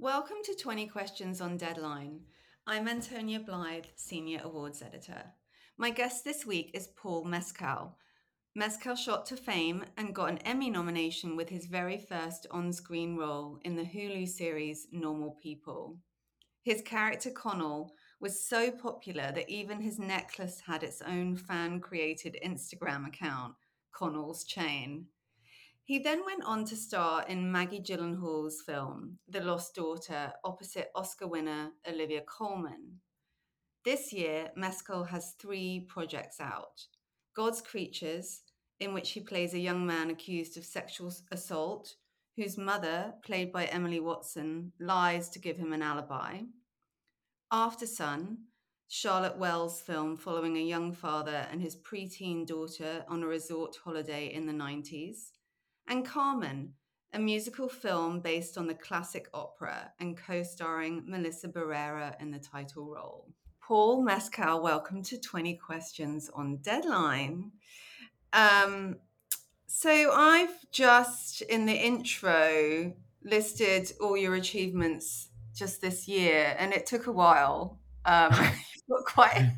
Welcome to 20 Questions on Deadline. I'm Antonia Blythe, Senior Awards Editor. My guest this week is Paul Mescal. Mescal shot to fame and got an Emmy nomination with his very first on screen role in the Hulu series Normal People. His character Connell was so popular that even his necklace had its own fan created Instagram account, Connell's Chain. He then went on to star in Maggie Gyllenhaal's film, The Lost Daughter, opposite Oscar winner Olivia Colman. This year, Mescal has three projects out God's Creatures, in which he plays a young man accused of sexual assault, whose mother, played by Emily Watson, lies to give him an alibi. Aftersun, Charlotte Wells' film following a young father and his preteen daughter on a resort holiday in the 90s and Carmen, a musical film based on the classic opera and co starring Melissa Barrera in the title role. Paul Mescal, welcome to 20 Questions on Deadline. Um, so I've just in the intro listed all your achievements just this year, and it took a while. Um, got quite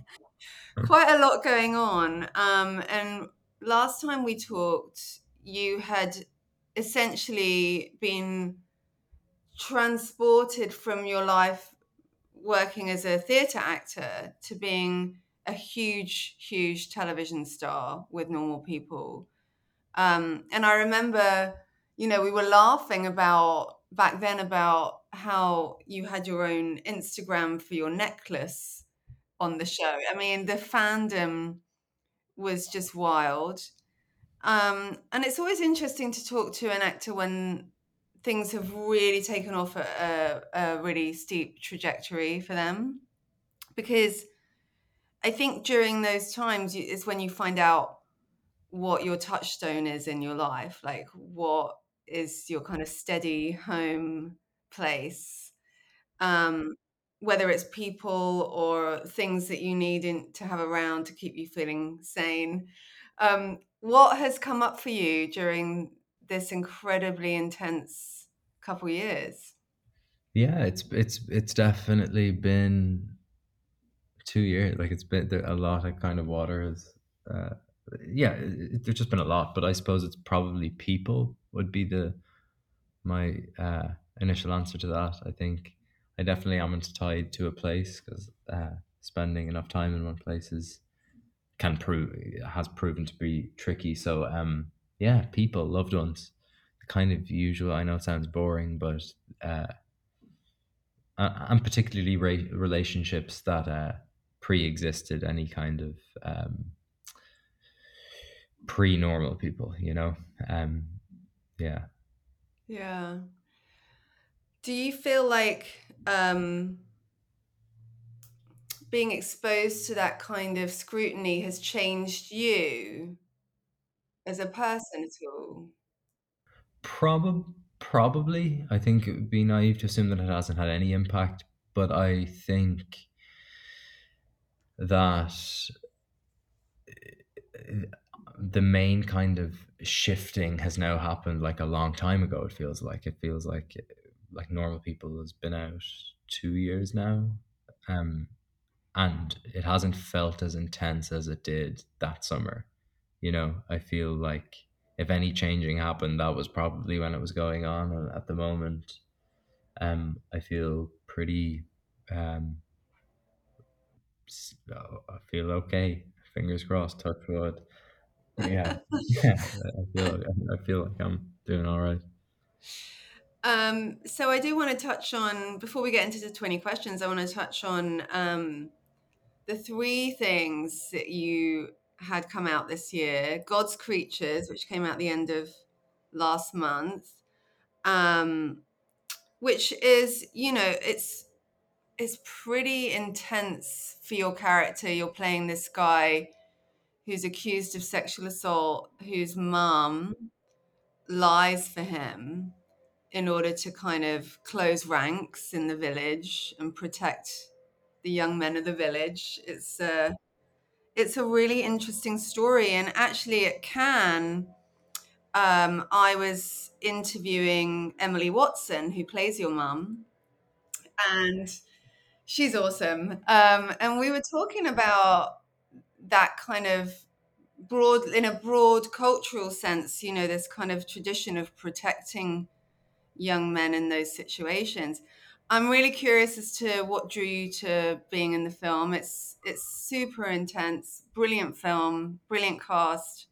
quite a lot going on. Um, and last time we talked, you had essentially been transported from your life working as a theatre actor to being a huge, huge television star with normal people. Um, and I remember, you know, we were laughing about back then about how you had your own Instagram for your necklace on the show. I mean, the fandom was just wild. Um, and it's always interesting to talk to an actor when things have really taken off a, a, a really steep trajectory for them. Because I think during those times is when you find out what your touchstone is in your life, like what is your kind of steady home place. Um, whether it's people or things that you need in, to have around to keep you feeling sane. Um, what has come up for you during this incredibly intense couple years? Yeah, it's it's it's definitely been two years. Like it's been a lot of kind of water has. Uh, yeah, it, there's just been a lot, but I suppose it's probably people would be the my uh, initial answer to that. I think I definitely am tied to a place because uh, spending enough time in one place is can prove has proven to be tricky. So um, yeah, people, loved ones, kind of usual. I know it sounds boring, but uh, and particularly ra- relationships that uh, pre-existed any kind of um, pre-normal people. You know, um, yeah, yeah. Do you feel like um, being exposed to that kind of scrutiny has changed you as a person at all? Probably, probably. I think it would be naive to assume that it hasn't had any impact, but I think that eh, the main kind of shifting has now happened like a long time ago. It feels like it feels like like normal people has been out two years now. Um, and it hasn't felt as intense as it did that summer. You know, I feel like if any changing happened, that was probably when it was going on. And at the moment, um, I feel pretty um, I feel okay. Fingers crossed. Touch wood. Yeah, yeah. I feel I feel like I'm doing all right. Um, so I do want to touch on before we get into the twenty questions. I want to touch on um, the three things that you had come out this year: God's Creatures, which came out the end of last month, um, which is you know it's it's pretty intense for your character. You're playing this guy who's accused of sexual assault, whose mom lies for him in order to kind of close ranks in the village and protect the young men of the village. It's a it's a really interesting story, and actually, at Cannes, um, I was interviewing Emily Watson, who plays your mum, and she's awesome. Um, and we were talking about that kind of broad, in a broad cultural sense, you know, this kind of tradition of protecting young men in those situations. I'm really curious as to what drew you to being in the film. It's it's super intense, brilliant film, brilliant cast.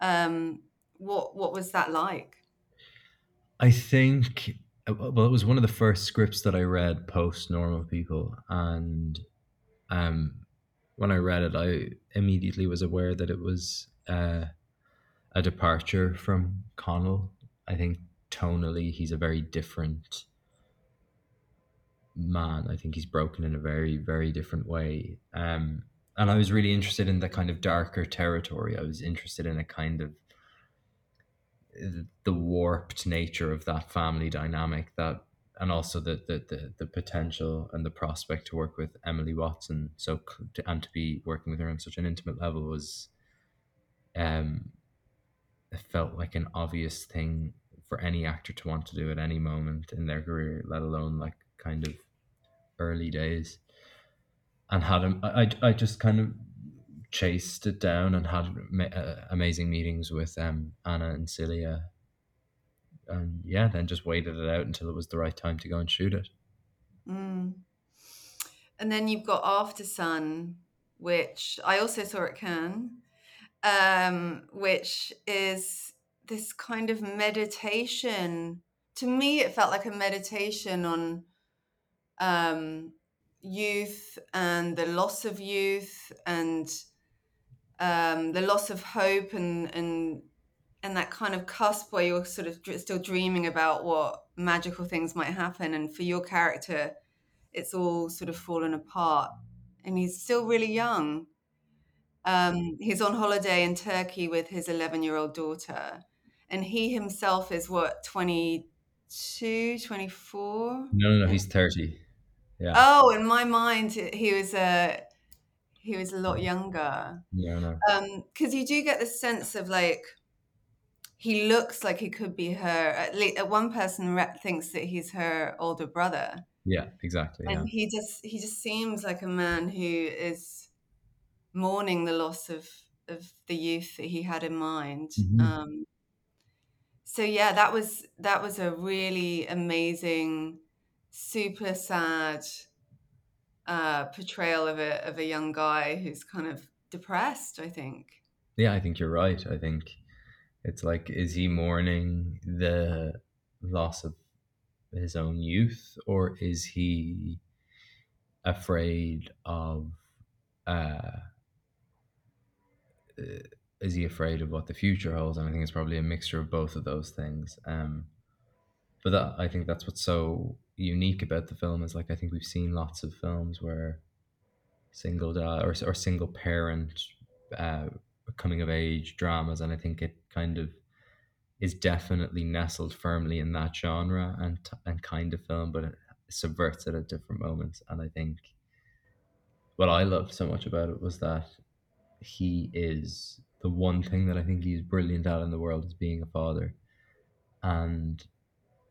Um, what what was that like? I think well, it was one of the first scripts that I read post Normal People, and um, when I read it, I immediately was aware that it was uh, a departure from Connell. I think tonally, he's a very different man. I think he's broken in a very, very different way. Um, and I was really interested in the kind of darker territory. I was interested in a kind of the warped nature of that family dynamic that and also the, the the the potential and the prospect to work with Emily Watson so and to be working with her on such an intimate level was um it felt like an obvious thing for any actor to want to do at any moment in their career let alone like kind of early days and had a, I, I just kind of chased it down and had uh, amazing meetings with um, Anna and Celia and yeah, then just waited it out until it was the right time to go and shoot it. Mm. And then you've got Aftersun, which I also saw at Cannes, um, which is this kind of meditation. To me, it felt like a meditation on um, youth and the loss of youth and um, the loss of hope and and and that kind of cusp where you're sort of still dreaming about what magical things might happen. And for your character it's all sort of fallen apart. And he's still really young. Um, he's on holiday in turkey with his 11 year old daughter. And he himself is what 22 24 no no no he's 30 yeah oh in my mind he was a he was a lot younger yeah no because um, you do get the sense of like he looks like he could be her. At least at one person thinks that he's her older brother. Yeah, exactly. And yeah. he just he just seems like a man who is mourning the loss of of the youth that he had in mind. Mm-hmm. Um, so yeah, that was that was a really amazing, super sad uh, portrayal of a of a young guy who's kind of depressed. I think. Yeah, I think you're right. I think it's like, is he mourning the loss of his own youth, or is he afraid of? Uh, is he afraid of what the future holds? And I think it's probably a mixture of both of those things. Um, but that, I think that's what's so unique about the film is like I think we've seen lots of films where single dad or, or single parent uh, coming of age dramas, and I think it kind of is definitely nestled firmly in that genre and and kind of film, but it subverts it at different moments. And I think what I loved so much about it was that he is the one thing that I think he's brilliant at in the world is being a father, and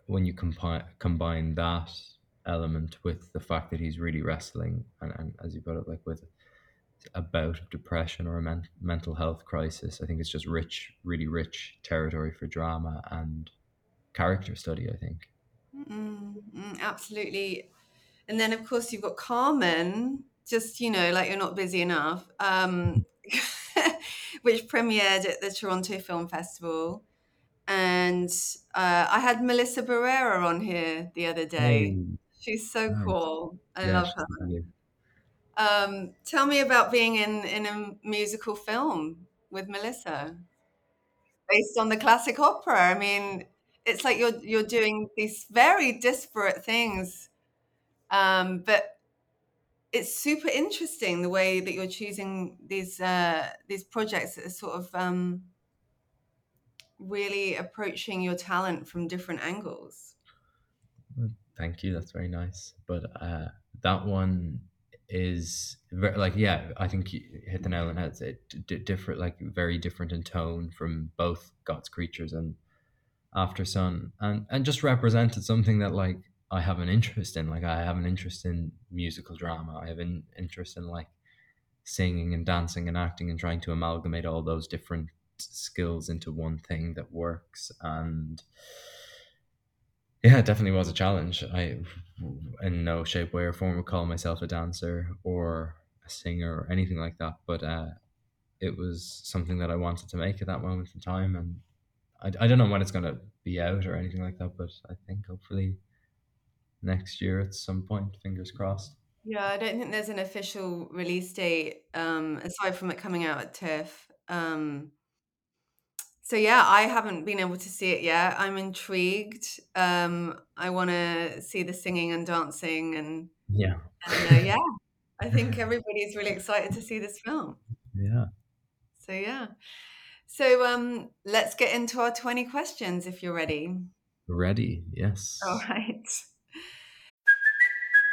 when you combine combine that element with the fact that he's really wrestling and, and as you put it like with a bout of depression or a men- mental health crisis. I think it's just rich, really rich territory for drama and character study. I think. Mm, mm, absolutely. And then, of course, you've got Carmen, just you know, like you're not busy enough, um, which premiered at the Toronto Film Festival. And uh, I had Melissa Barrera on here the other day. Hey, She's so nice. cool. I Yeah, love her. Um, tell me about being in in a musical film with Melissa, based on the classic opera. I mean, it's like you're you're doing these very disparate things, um, but it's super interesting the way that you're choosing these uh, these projects that are sort of um, really approaching your talent from different angles. Thank you. That's very nice. But uh, that one is very, like, yeah, I think you hit the nail on the head. It d- different, like very different in tone from both God's creatures and Aftersun, and and just represented something that like I have an interest in. Like I have an interest in musical drama. I have an interest in like singing and dancing and acting and trying to amalgamate all those different skills into one thing that works and yeah it definitely was a challenge i in no shape way or form would call myself a dancer or a singer or anything like that but uh it was something that i wanted to make at that moment in time and i, I don't know when it's going to be out or anything like that but i think hopefully next year at some point fingers crossed Yeah, I don't think there's an official release date, um, aside from it coming out at TIFF. Um, so yeah, I haven't been able to see it yet. I'm intrigued. Um, I want to see the singing and dancing, and yeah and uh, yeah, I think everybody's really excited to see this film. yeah So yeah, so um, let's get into our 20 questions if you're ready. ready yes All right.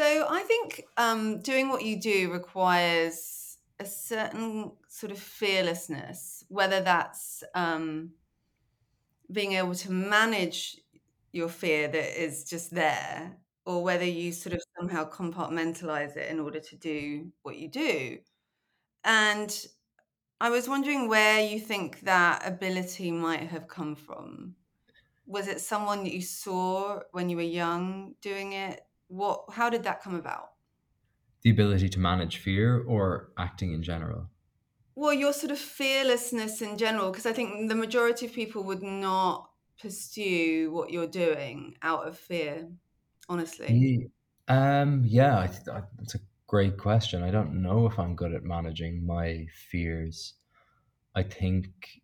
So I think um, doing what you do requires a certain sort of fearlessness, whether that's um, being able to manage your fear that is just there, or whether you sort of somehow compartmentalize it in order to do what you do. And I was wondering where you think that ability might have come from. Was it someone that you saw when you were young doing it? What, how did that come about? the ability to manage fear or acting in general Well, your sort of fearlessness in general, because I think the majority of people would not pursue what you're doing out of fear, honestly. Um, yeah, I I- that's a great question. I don't know if I'm good at managing my fears. I think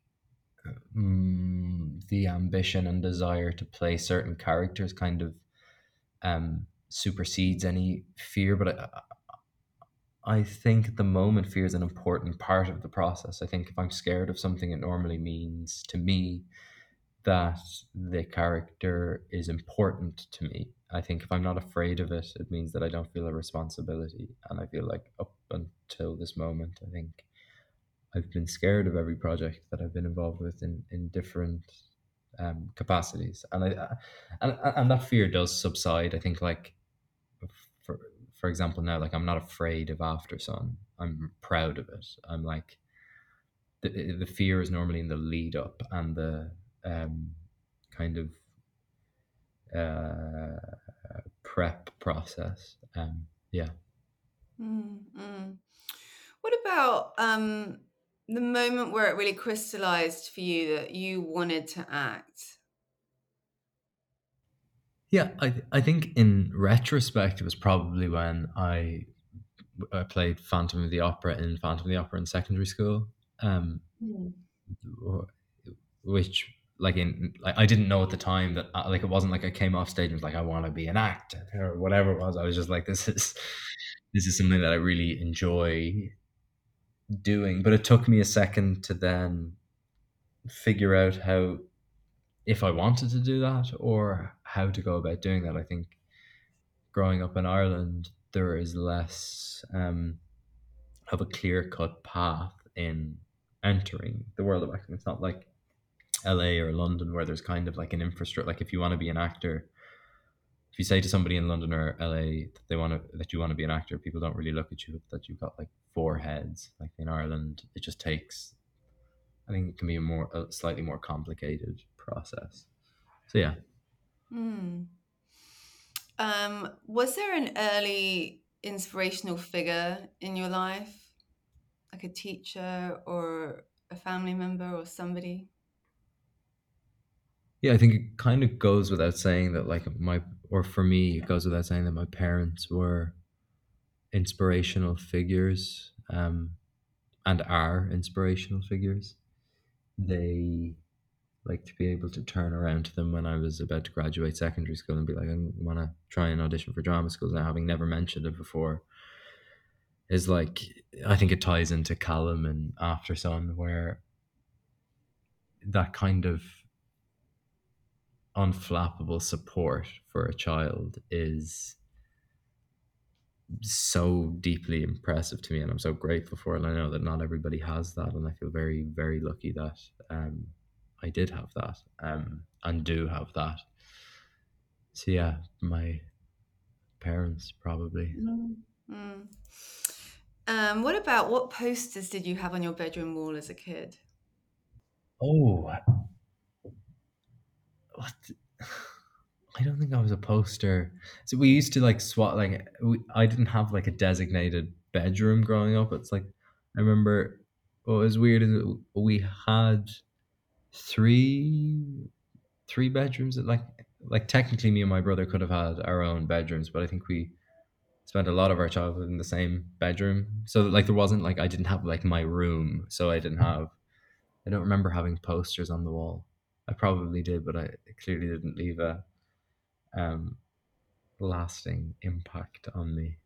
mm, the ambition and desire to play certain characters kind of um, supersedes any fear, but I, I think at the moment fear is an important part of the process. I think if I'm scared of something, it normally means to me that the character is important to me. I think if I'm not afraid of it, it means that I don't feel a responsibility. And I feel like up until this moment, I think I've been scared of every project that I've been involved with in, in different um, capacities. And I uh, and, and that fear does subside. I think like for for example now, like I'm not afraid of Aftersun. I'm proud of it. I'm like the the fear is normally in the lead up and the um, kind of uh, prep process. Um, yeah. Mm, mm. What about um, the moment where it really crystallized for you that you wanted to act? Yeah, I I think in retrospect, it was probably when I I played Phantom of the Opera in Phantom of the Opera in secondary school, um, Mm. which like in like I didn't know at the time that uh, like it wasn't like I came off stage and was like I want to be an actor or whatever it was. I was just like this is this is something that I really enjoy doing. But it took me a second to then figure out how if I wanted to do that or how to go about doing that. I think growing up in Ireland, there is less um, have a clear cut path in entering the world of acting. It's not like LA or London where there's kind of like an infrastructure. Like if you want to be an actor, if you say to somebody in London or LA that they want to that you want to be an actor, people don't really look at you that you've got like four heads. Like in Ireland, it just takes. I think it can be a more a slightly more complicated process. So yeah. Hmm. Um, was there an early inspirational figure in your life, like a teacher or a family member or somebody? Yeah, I think it kind of goes without saying that, like my, or for me, it goes without saying that my parents were inspirational figures, um, and are inspirational figures. They like to be able to turn around to them when I was about to graduate secondary school and be like, I want to try and audition for drama schools now, having never mentioned it before. Is like, I think it ties into Callum and Aftersun, where that kind of unflappable support for a child is so deeply impressive to me and I'm so grateful for it. And I know that not everybody has that and I feel very, very lucky that um I did have that. Um and do have that. So yeah, my parents probably. Mm. Um, what about what posters did you have on your bedroom wall as a kid? Oh what I don't think I was a poster. So we used to like swap. like we, I didn't have like a designated bedroom growing up. It's like I remember what was weird is we had three three bedrooms. Like like technically, me and my brother could have had our own bedrooms, but I think we spent a lot of our childhood in the same bedroom. So like there wasn't like I didn't have like my room, so I didn't mm-hmm. have. I don't remember having posters on the wall. I probably did, but I clearly didn't leave a um, lasting impact on me.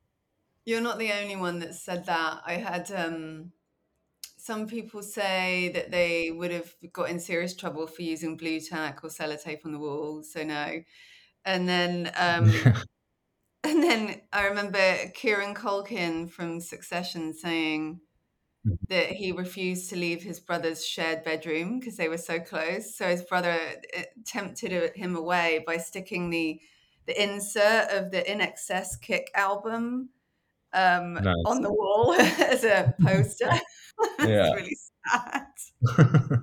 You're not the only one that said that. I had um, some people say that they would have got in serious trouble for using Blu-Tack or sellotape on the wall. So no. And then um, and then I remember Kieran Culkin from Succession saying Mm-hmm. that he refused to leave his brother's shared bedroom because they were so close. So his brother uh, tempted him away by sticking the the insert of the INXS Kick album um, Nice. on the wall as a poster. Yeah. It's really sad.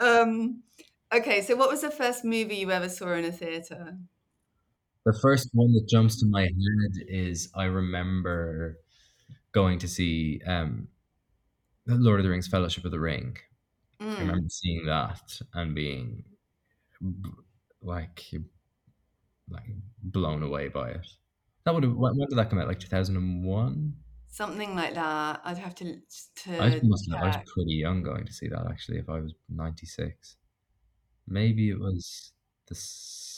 um, okay, so what was the first movie you ever saw in a theater? The first one that jumps to my head is I remember going to see um, Lord of the Rings Fellowship of the Ring. I Mm. remember seeing that and being like like blown away by it. That would have when, when did that come out? Like two thousand and one. Something like that. I'd have to to I must have, I was pretty young going to see that actually. If I was ninety six, maybe it was this.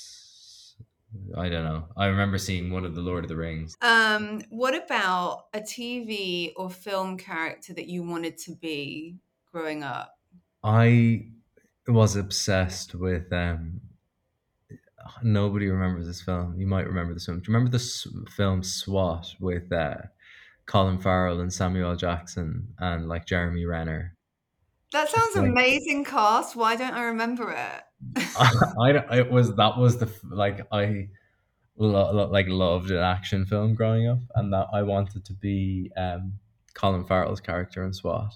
I don't know. I remember seeing one of the Lord of the Rings. Um, what about a TV or film character that you wanted to be growing up? I was obsessed with um nobody remembers this film. You might remember this film. Do you remember this film SWAT with uh Colin Farrell and Samuel Jackson and like Jeremy Renner? That sounds like- amazing cast. Why don't I remember it? I, don't- it was that was the like I lo- lo- like loved an action film growing up and that I wanted to be um Colin Farrell's character in SWAT.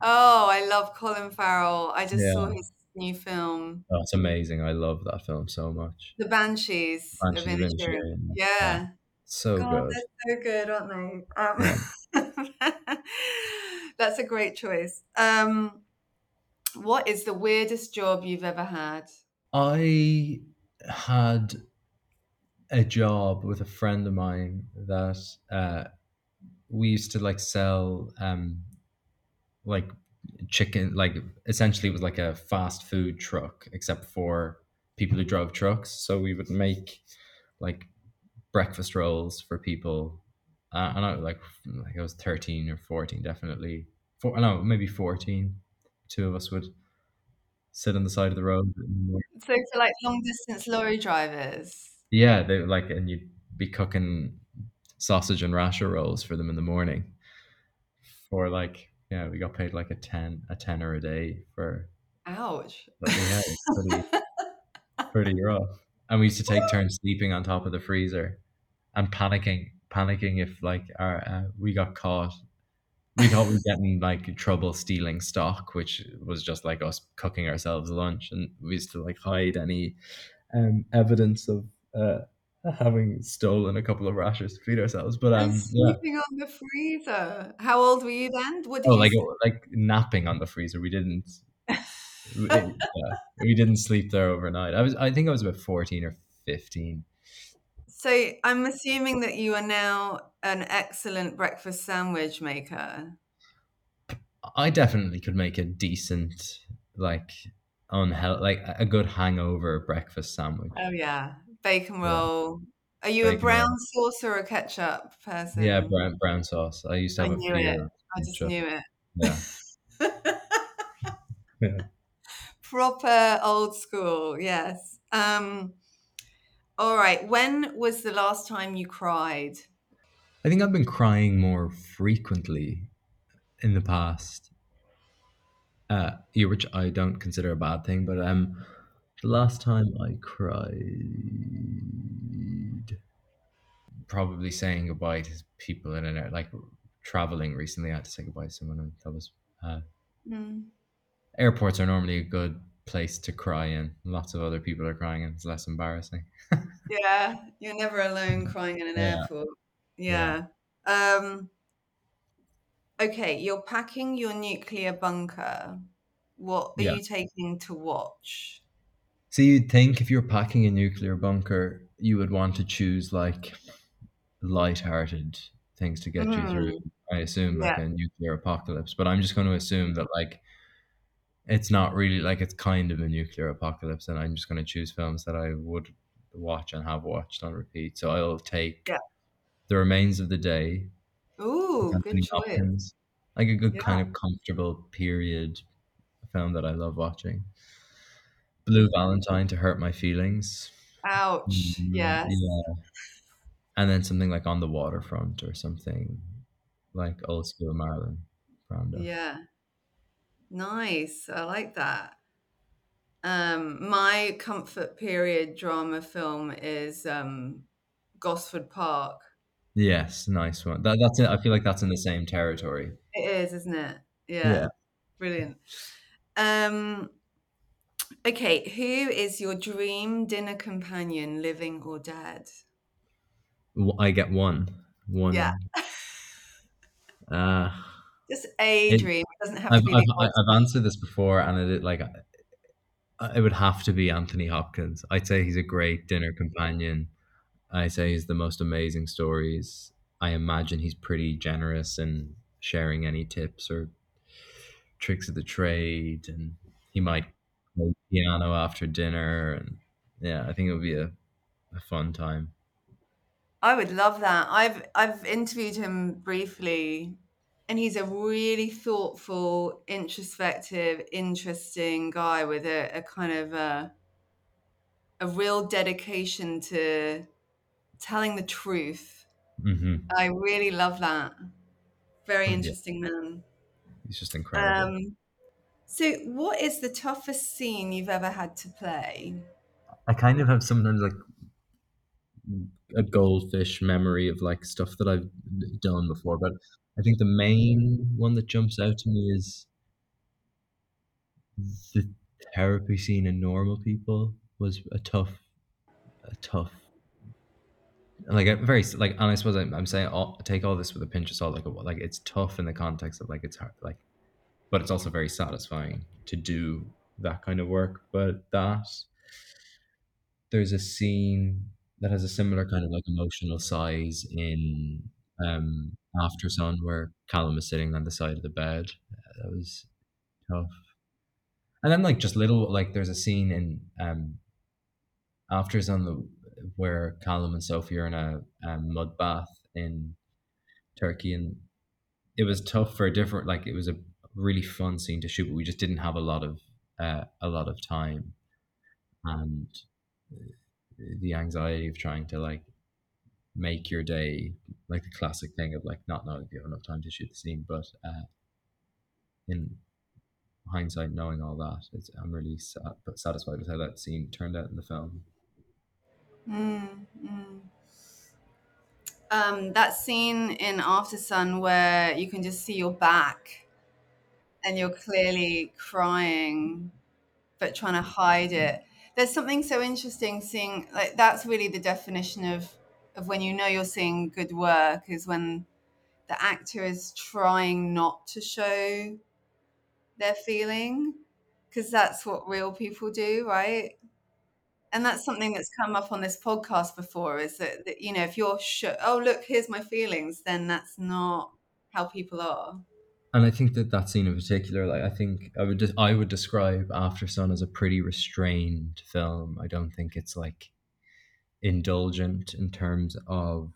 Oh, I love Colin Farrell. I just saw his new film, Oh, it's amazing. I love that film so much. The Banshees, Banshees of Inisherin. Yeah. yeah. So God, good. they're so good, aren't they? Um, that's a great choice. Um, what is the weirdest job you've ever had? I had a job with a friend of mine that uh, we used to like sell um like chicken like essentially it was like a fast food truck except for people who drove trucks so we would make like breakfast rolls for people uh, and I like like I was 13 or 14 definitely four no maybe 14 two of us would sit on the side of the road in the morning So for like long distance lorry drivers. Yeah, they like, and you'd be cooking sausage and rasher rolls for them in the morning. for like yeah, we got paid like a ten a tenner a day for Ouch. but yeah, pretty pretty rough. And we used to take turns sleeping on top of the freezer and panicking panicking if like our uh, we got caught. We thought we were getting like trouble stealing stock, which was just like us cooking ourselves lunch, and we used to like hide any um, evidence of uh, having stolen a couple of rashers to feed ourselves. But And um, yeah, sleeping on the freezer. How old were you then? What oh, you like sleep- like napping on the freezer. We didn't. we, yeah, we didn't sleep there overnight. I was, I think I was about fourteen or fifteen. So I'm assuming that you are now an excellent breakfast sandwich maker. I definitely could make a decent, like, unhealthy, like a good hangover breakfast sandwich. Oh yeah, bacon Yeah. roll. Are you a brown roll. sauce or a ketchup person? Yeah, brown brown sauce. I used to I have a knew it. I just ketchup. knew it. Yeah, yeah. Proper old school, yes. Um, all right. When was the last time you cried? I think I've been crying more frequently in the past uh, which I don't consider a bad thing. But um, the last time I cried, probably saying goodbye to people in an air, like traveling recently. I had to say goodbye to someone, and that was. Uh, Mm. airports are normally a good place to cry in. Lots of other people are crying, and it's less embarrassing. Yeah, you're never alone crying in an Yeah. airport. Yeah. Yeah. Um, okay, you're packing your nuclear bunker. What are Yeah. you taking to watch? So you'd think if you're packing a nuclear bunker, you would want to choose like light-hearted things to get you through. I assume like a nuclear apocalypse, but I'm just going to assume that like it's not really like it's kind of a nuclear apocalypse, and I'm just going to choose films that I would watch and have watched on repeat. So I'll take Yeah. The Remains of the Day, Ooh, with good Anthony choice. Hopkins. like a good kind of comfortable period film that I love watching. Blue Valentine to hurt my feelings. Ouch. Mm, Yes. Yeah. And then something like on the waterfront or something like old school Marlon Brando. Yeah. Nice. I like that. Um, my comfort period drama film is um, Gosford Park. Yes, nice one. That, that's it. I feel like that's in the same territory. It is, isn't it? Yeah. Yeah. Brilliant. Um, okay, who is your dream dinner companion, living or dead? W- I get one. One. Yeah. Uh, Just a It- dream. It doesn't have I've, to be I've, I've answered this before, and it like uh, uh, it would have to be Anthony Hopkins. I'd say he's a great dinner companion. I say he's the most amazing stories. I imagine he's pretty generous in sharing any tips or tricks of the trade, and he might play piano after dinner. And yeah, I think it would be a, a fun time. I would love that. I've I've interviewed him briefly, and he's a really thoughtful, introspective, interesting guy with a, a kind of a a real dedication to telling the truth. hmm I really love that. Very Yeah. interesting man. He's just incredible. Um, so, what is the toughest scene you've ever had to play? I kind of have sometimes like a goldfish memory of like stuff that I've done before, but I think the main one that jumps out to me is the therapy scene in Normal People was a tough, a tough, like a very like. And I suppose I'm, I'm saying all, take all this with a pinch of salt. Like like it's tough in the context of like it's hard, like, but it's also very satisfying to do that kind of work. But that there's a scene that has a similar kind of like emotional size in um Aftersun where Callum is sitting on the side of the bed. Uh, That was tough. And then like just little like there's a scene in um After the, where Callum and Sophie are in a um, mud bath in Turkey and it was tough for a different like it was a really fun scene to shoot but we just didn't have a lot of uh, a lot of time and the anxiety of trying to like make your day like the classic thing of like not knowing if you have enough time to shoot the scene but uh in hindsight knowing all that it's i'm really but satisfied with how that scene turned out in the film Mm, mm. Um, that scene in Aftersun where you can just see your back and you're clearly crying but trying to hide it. There's something so interesting seeing like that's really the definition of of when you know you're seeing good work is when the actor is trying not to show their feeling because that's what real people do, right? And that's something that's come up on this podcast before is that, that you know if you're sure, oh look here's my feelings then that's not how people are. and i think that that scene in particular like i think i would just i would describe Aftersun as a pretty restrained film i don't think it's like indulgent in terms of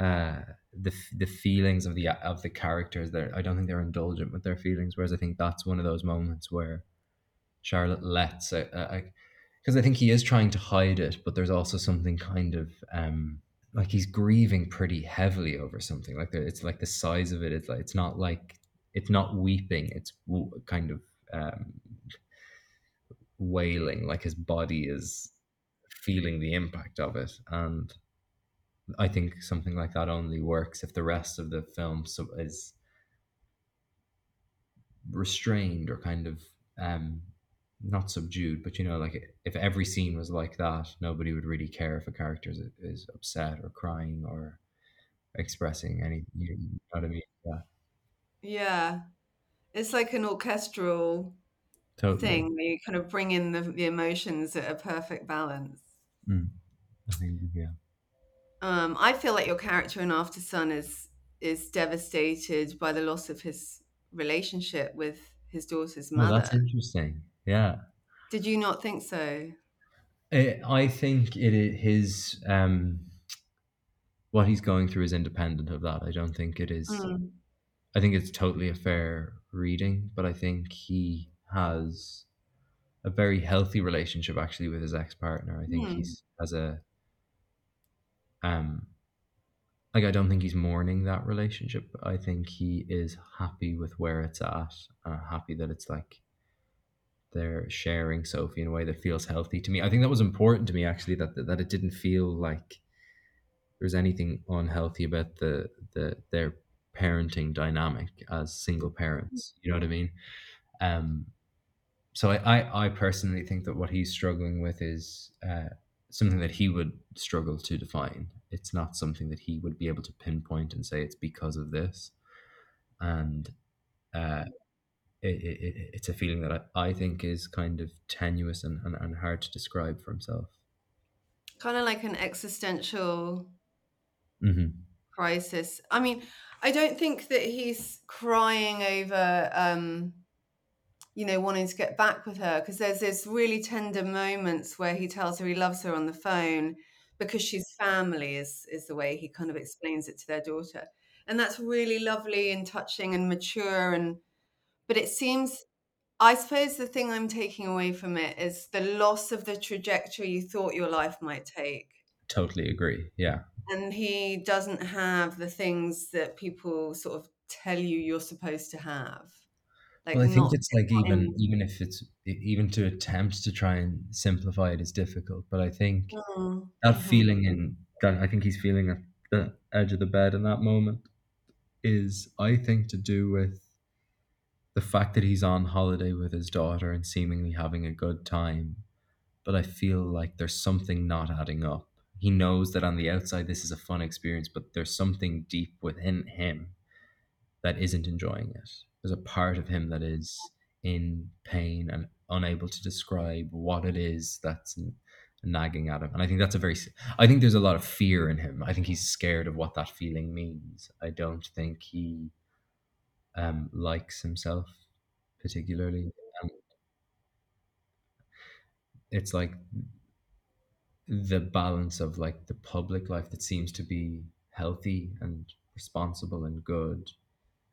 uh the the feelings of the of the characters there. I don't think they're indulgent with their feelings whereas i think that's one of those moments where charlotte lets because I think he is trying to hide it but there's also something kind of um like he's grieving pretty heavily over something. Like it's like the size of it it's like it's not like it's not weeping it's kind of um wailing like his body is feeling the impact of it and i think something like that only works if the rest of the film so is restrained or kind of um not subdued but you know like if every scene was like that nobody would really care if a character is, is upset or crying or expressing any you know what i mean yeah Yeah. It's like an orchestral totally thing where you kind of bring in the, the emotions at a perfect balance. Mm. I think, yeah Um, I feel like your character in Aftersun is is devastated by the loss of his relationship with his daughter's well mother. that's interesting yeah Did you not think so? I I think it his um what he's going through is independent of that. I don't think it is. Mm. I think it's totally a fair reading, but I think he has a very healthy relationship actually with his ex partner. I think Hmm. he's has a um like I don't think he's mourning that relationship. I think he is happy with where it's at, uh, happy that it's like they're sharing Sophie in a way that feels healthy to me. I think that was important to me actually that that it didn't feel like there's anything unhealthy about the the their parenting dynamic as single parents. You know what I mean? Um, so I, I I personally think that what he's struggling with is uh, something that he would struggle to define. It's not something that he would be able to pinpoint and say it's because of this, and uh, it, it, it- it's a feeling that I, I think is kind of tenuous and, and, and hard to describe for himself. Kind of like an existential hmm crisis. I mean, I don't think that he's crying over, um, you know, wanting to get back with her because there's this really tender moments where he tells her he loves her on the phone because she's family is is the way he kind of explains it to their daughter, and that's really lovely and touching and mature and. But it seems, I suppose, the thing I'm taking away from it is the loss of the trajectory you thought your life might take Totally agree. Yeah. and he doesn't have the things that people sort of tell you you're supposed to have. Like well, I think it's like even in- even if it's even to attempt to try and simplify it is difficult. But I think Mm, that mhm. feeling in that I think he's feeling at the edge of the bed in that moment is I think to do with the fact that he's on holiday with his daughter and seemingly having a good time. But I feel like there's something not adding up. He knows that on the outside this is a fun experience, but there's something deep within him that isn't enjoying it. There's a part of him that is in pain and unable to describe what it is that's nagging at him. And I think that's a very, I think there's a lot of fear in him. I think he's scared of what that feeling means. I don't think he um, likes himself particularly. And it's like the balance of like the public life that seems to be healthy and responsible and good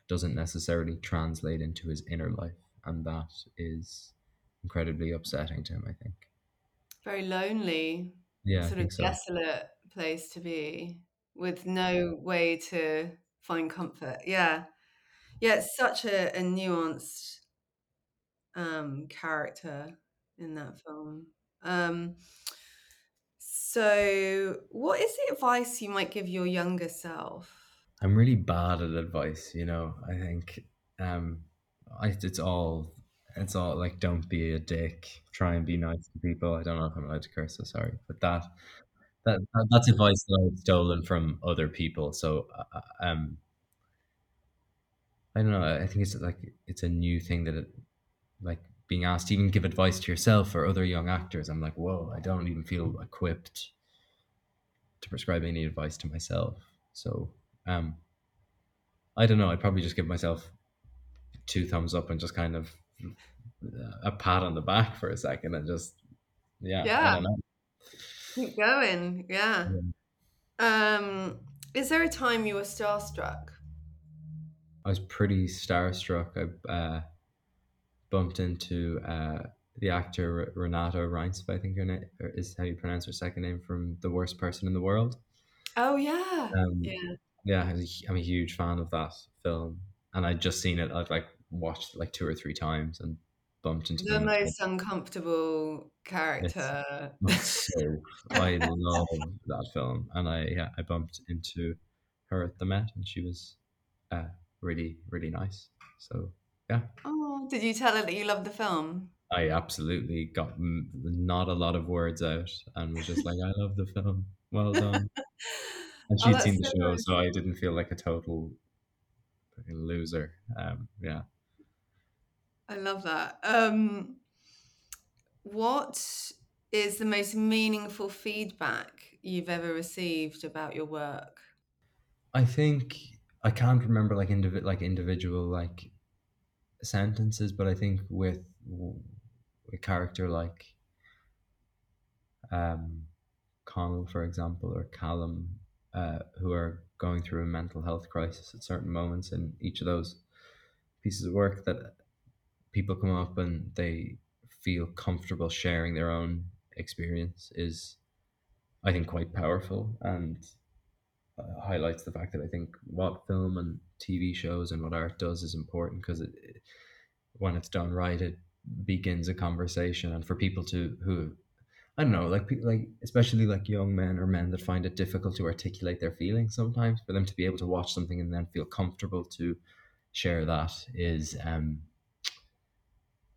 doesn't necessarily translate into his inner life and that is incredibly upsetting to him i think very lonely, yeah sort of so. desolate place to be with no way to find comfort. Yeah. Yeah, it's such a, a nuanced um, character in that film. Um, so, what is the advice you might give your younger self? I'm really bad at advice, you know. I think um I it's all it's all like don't be a dick, try and be nice to people. I don't know if I'm allowed to curse, so sorry. But that that, that that's advice that I've stolen from other people. So uh, uh, um I don't know, I think it's like it's a new thing that it, like being asked to even give advice to yourself or other young actors. I'm like, whoa, I don't even feel equipped to prescribe any advice to myself. So um I don't know. I'd probably just give myself two thumbs up and just kind of a pat on the back for a second and just yeah, Yeah. I don't know. Keep going. Yeah. Um, is there a time you were starstruck? I was pretty starstruck. I uh, bumped into uh, the actor Renate Reinsve, I think her name is how you pronounce her second name from The Worst Person in the World. Oh yeah. Um, yeah. Yeah, I'm a huge fan of that film, and I'd just seen it. I'd like watched it like two or three times and bumped into The most uncomfortable character. So I love that film, and I yeah I bumped into her at the Met, and she was uh, really really nice. So yeah, Oh, did you tell her that you loved the film? I absolutely got m- not a lot of words out, and was just like I love the film. Well done. And Oh, she'd that's seen the so show, nice. so I didn't feel like a total loser. Um, yeah. I love that. Um, what is the most meaningful feedback you've ever received about your work? I think I can't remember like indivi- like individual like sentences, but I think with a character like um, Connell, for example, or Callum, uh, who are going through a mental health crisis at certain moments in each of those pieces of work, that people come up and they feel comfortable sharing their own experience is, I think, quite powerful and uh, highlights the fact that I think what film and TV shows and what art does is important because it, it, when it's done right, it begins a conversation, and for people to who I don't know, like like especially like young men or men that find it difficult to articulate their feelings sometimes, for them to be able to watch something and then feel comfortable to share that is um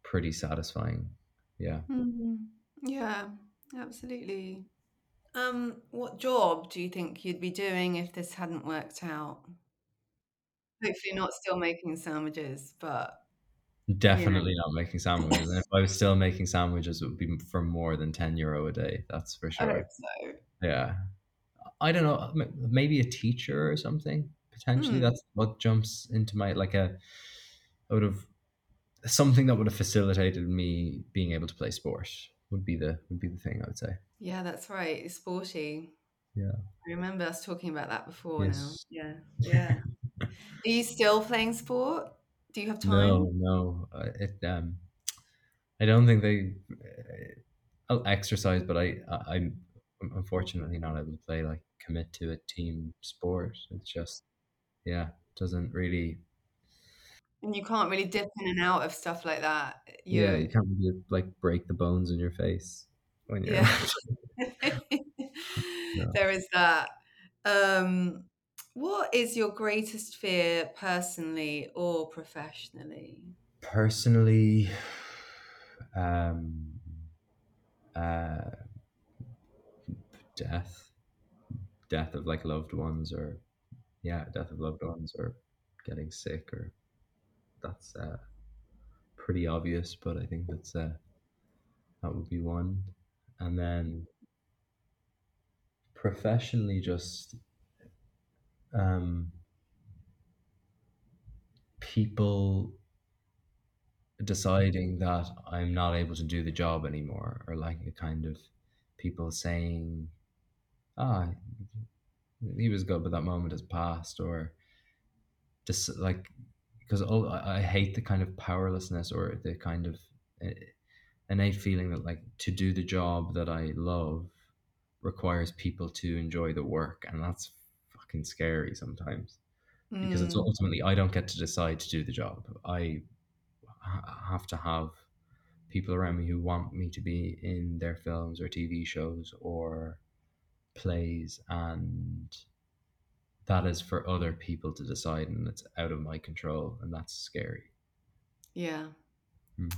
pretty satisfying. Yeah. Yeah, absolutely. Um, what job do you think you'd be doing if this hadn't worked out? Hopefully not still making sandwiches, but Definitely not making sandwiches. And if I was still making sandwiches, it would be for more than 10 euro a day. That's for I sure. hope so. Yeah. I don't know, maybe a teacher or something. Potentially Hmm. that's what jumps into my like a I would have something that would have facilitated me being able to play sport would be the would be the thing I would say. Yeah, that's right. It's sporty. Yeah. I remember us talking about that before Yes. now. Yeah. Yeah. Are you still playing sport? Do you have time? No, no. uh, It um I don't think they uh, I'll exercise, but I, I I'm unfortunately not able to play like commit to a team sport. It's just yeah, doesn't really And you can't really dip in and out of stuff like that. yeah, You're you can't really like break the bones in your face when you're Yeah. there is that. Um, what is your greatest fear personally or professionally? personally um uh death death of like loved ones or yeah death of loved ones or getting sick or that's uh pretty obvious but i think that's uh that would be one and then professionally just um people deciding that I'm not able to do the job anymore, or like a kind of people saying, "Ah, he was good, but that moment has passed," or just like because oh, I hate the kind of powerlessness or the kind of uh, innate feeling that like to do the job that I love, requires people to enjoy the work, and that's fucking scary sometimes because it's Mm. ultimately I don't get to decide to do the job. I ha- have to have people around me who want me to be in their films or TV shows or plays, and that is for other people to decide, and it's out of my control, and that's scary. Yeah. Mm.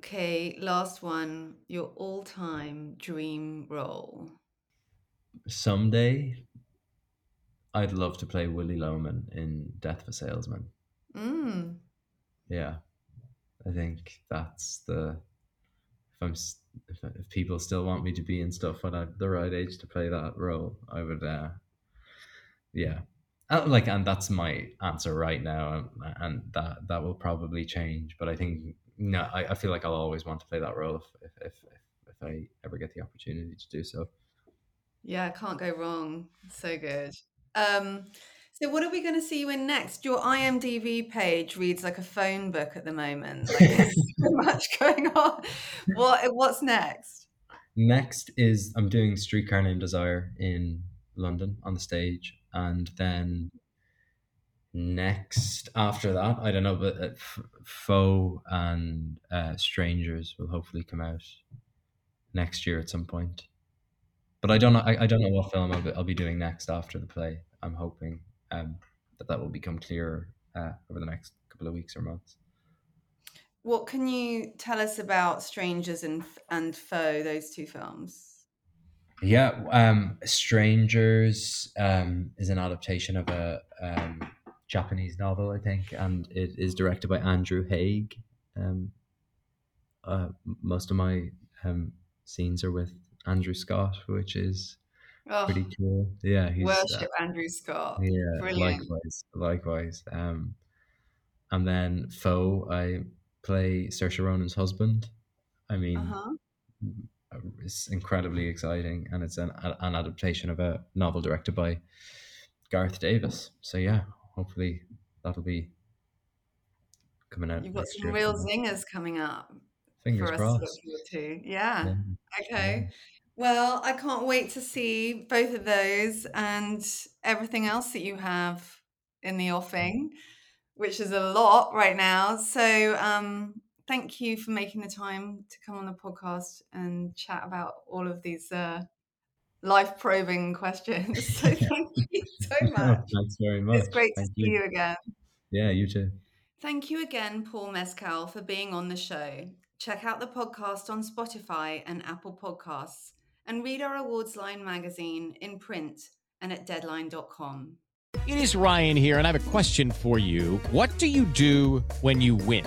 Okay, last one. Your all-time dream role. Someday, I'd love to play Willy Loman in Death of a Salesman. Mm. Yeah, I think that's the if I'm if, if people still want me to be in stuff when I'm the right age to play that role, I would. uh Yeah, Uh, like, and that's my answer right now, and, and that that will probably change. But I think no, I, I feel like I'll always want to play that role if if if, if, if I ever get the opportunity to do so. Yeah, can't go wrong. So good. Um, so what are we going to see you in next? Your IMDb page reads like a phone book at the moment. Like there's so much going on. What what's next? Next is I'm doing Streetcar Named Desire in London on the stage, and then next after that, I don't know, but uh, Foe and uh, Strangers will hopefully come out next year at some point. But I don't know. I, I don't know what film I'll be, I'll be doing next after the play. I'm hoping um, that that will become clearer uh, over the next couple of weeks or months. What can you tell us about Strangers and and Foe, those two films? Yeah, um, Strangers um, is an adaptation of a um, Japanese novel, I think, and it is directed by Andrew Haigh. Um, uh, most of my um, scenes are with Andrew Scott, which is Oh, pretty cool. Yeah, he's uh, worship Andrew Scott. yeah, Brilliant. likewise, likewise. Um, and then Foe, I play Saoirse Ronan's husband. I mean, Uh-huh. it's incredibly exciting, and it's an an adaptation of a novel directed by Garth Davis. So yeah, hopefully that'll be coming out. You've got some year real zingers coming up Fingers to crossed. to. Yeah. Yeah. Okay. Well, I can't wait to see both of those and everything else that you have in the offing, which is a lot right now. So, um, thank you for making the time to come on the podcast and chat about all of these uh, life probing questions. So, thank you so much. Thanks very much. It's great to Thank see you again. Yeah, you too. Thank you again, Paul Mescal, for being on the show. Check out the podcast on Spotify and Apple Podcasts and read our awards line magazine in print and at deadline.com. It is Ryan here, and I have a question for you. What do you do when you win?